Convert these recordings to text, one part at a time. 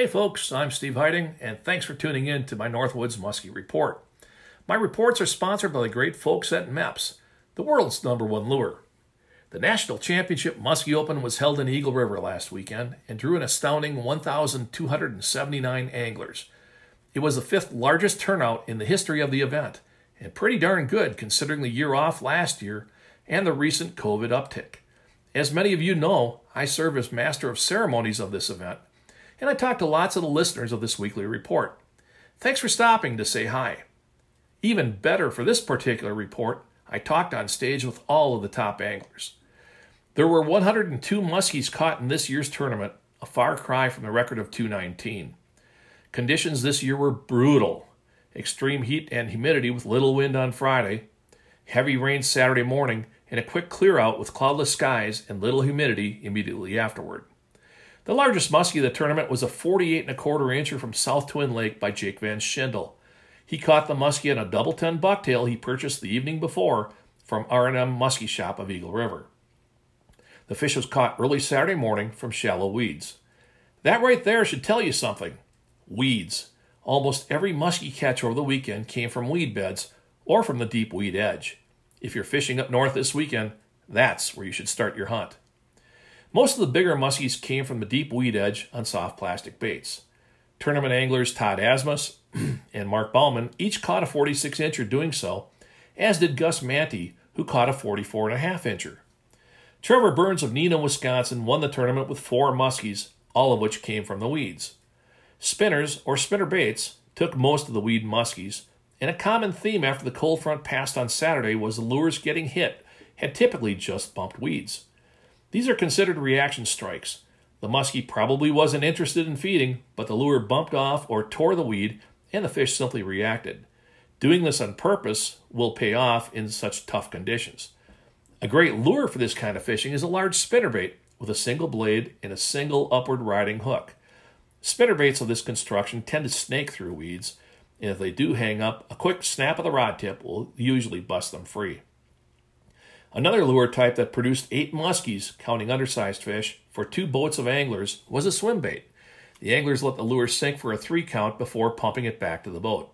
Hey folks, I'm Steve Heiting, and thanks for tuning in to my Northwoods Muskie Report. My reports are sponsored by the great folks at Mepps, the world's number one lure. The National Championship Muskie Open was held in Eagle River last weekend and drew an astounding 1,279 anglers. It was the fifth largest turnout in the history of the event, and pretty darn good considering the year off last year and the recent COVID uptick. As many of you know, I serve as Master of Ceremonies of this event, and I talked to lots of the listeners of this weekly report. Thanks for stopping to say hi. Even better for this particular report, I talked on stage with all of the top anglers. There were 102 muskies caught in this year's tournament, a far cry from the record of 219. Conditions this year were brutal extreme heat and humidity with little wind on Friday, heavy rain Saturday morning, and a quick clear out with cloudless skies and little humidity immediately afterward. The largest muskie of the tournament was a 48 and a quarter incher from South Twin Lake by Jake Van Schindel. He caught the muskie on a double ten bucktail he purchased the evening before from R&M Muskie Shop of Eagle River. The fish was caught early Saturday morning from shallow weeds. That right there should tell you something. Weeds. Almost every muskie catch over the weekend came from weed beds or from the deep weed edge. If you're fishing up north this weekend, that's where you should start your hunt. Most of the bigger muskies came from the deep weed edge on soft plastic baits. Tournament anglers Todd Asmus and Mark Bauman each caught a 46 incher doing so, as did Gus Manty, who caught a 44 and a half incher. Trevor Burns of Neenah, Wisconsin won the tournament with four muskies, all of which came from the weeds. Spinners, or spinner baits, took most of the weed muskies, and a common theme after the cold front passed on Saturday was the lures getting hit had typically just bumped weeds. These are considered reaction strikes. The muskie probably wasn't interested in feeding, but the lure bumped off or tore the weed, and the fish simply reacted. Doing this on purpose will pay off in such tough conditions. A great lure for this kind of fishing is a large spinnerbait with a single blade and a single upward riding hook. Spinnerbaits of this construction tend to snake through weeds, and if they do hang up, a quick snap of the rod tip will usually bust them free. Another lure type that produced eight muskies, counting undersized fish, for two boats of anglers was a swim bait. The anglers let the lure sink for a three count before pumping it back to the boat.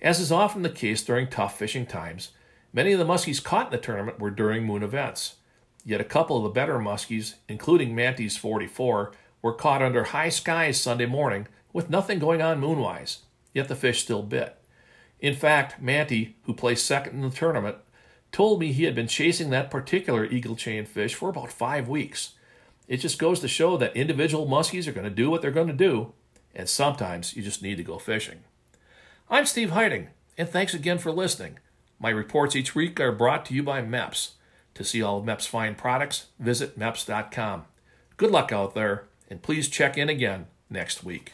As is often the case during tough fishing times, many of the muskies caught in the tournament were during moon events. Yet a couple of the better muskies, including Manty's 44, were caught under high skies Sunday morning with nothing going on moonwise, yet the fish still bit. In fact, Manty, who placed second in the tournament, told me he had been chasing that particular eagle chain fish for about five weeks. It just goes to show that individual muskies are going to do what they're going to do, and sometimes you just need to go fishing. I'm Steve Heiting, and thanks again for listening. My reports each week are brought to you by Mepps. To see all of Mepps' fine products, visit Mepps.com. Good luck out there, and please check in again next week.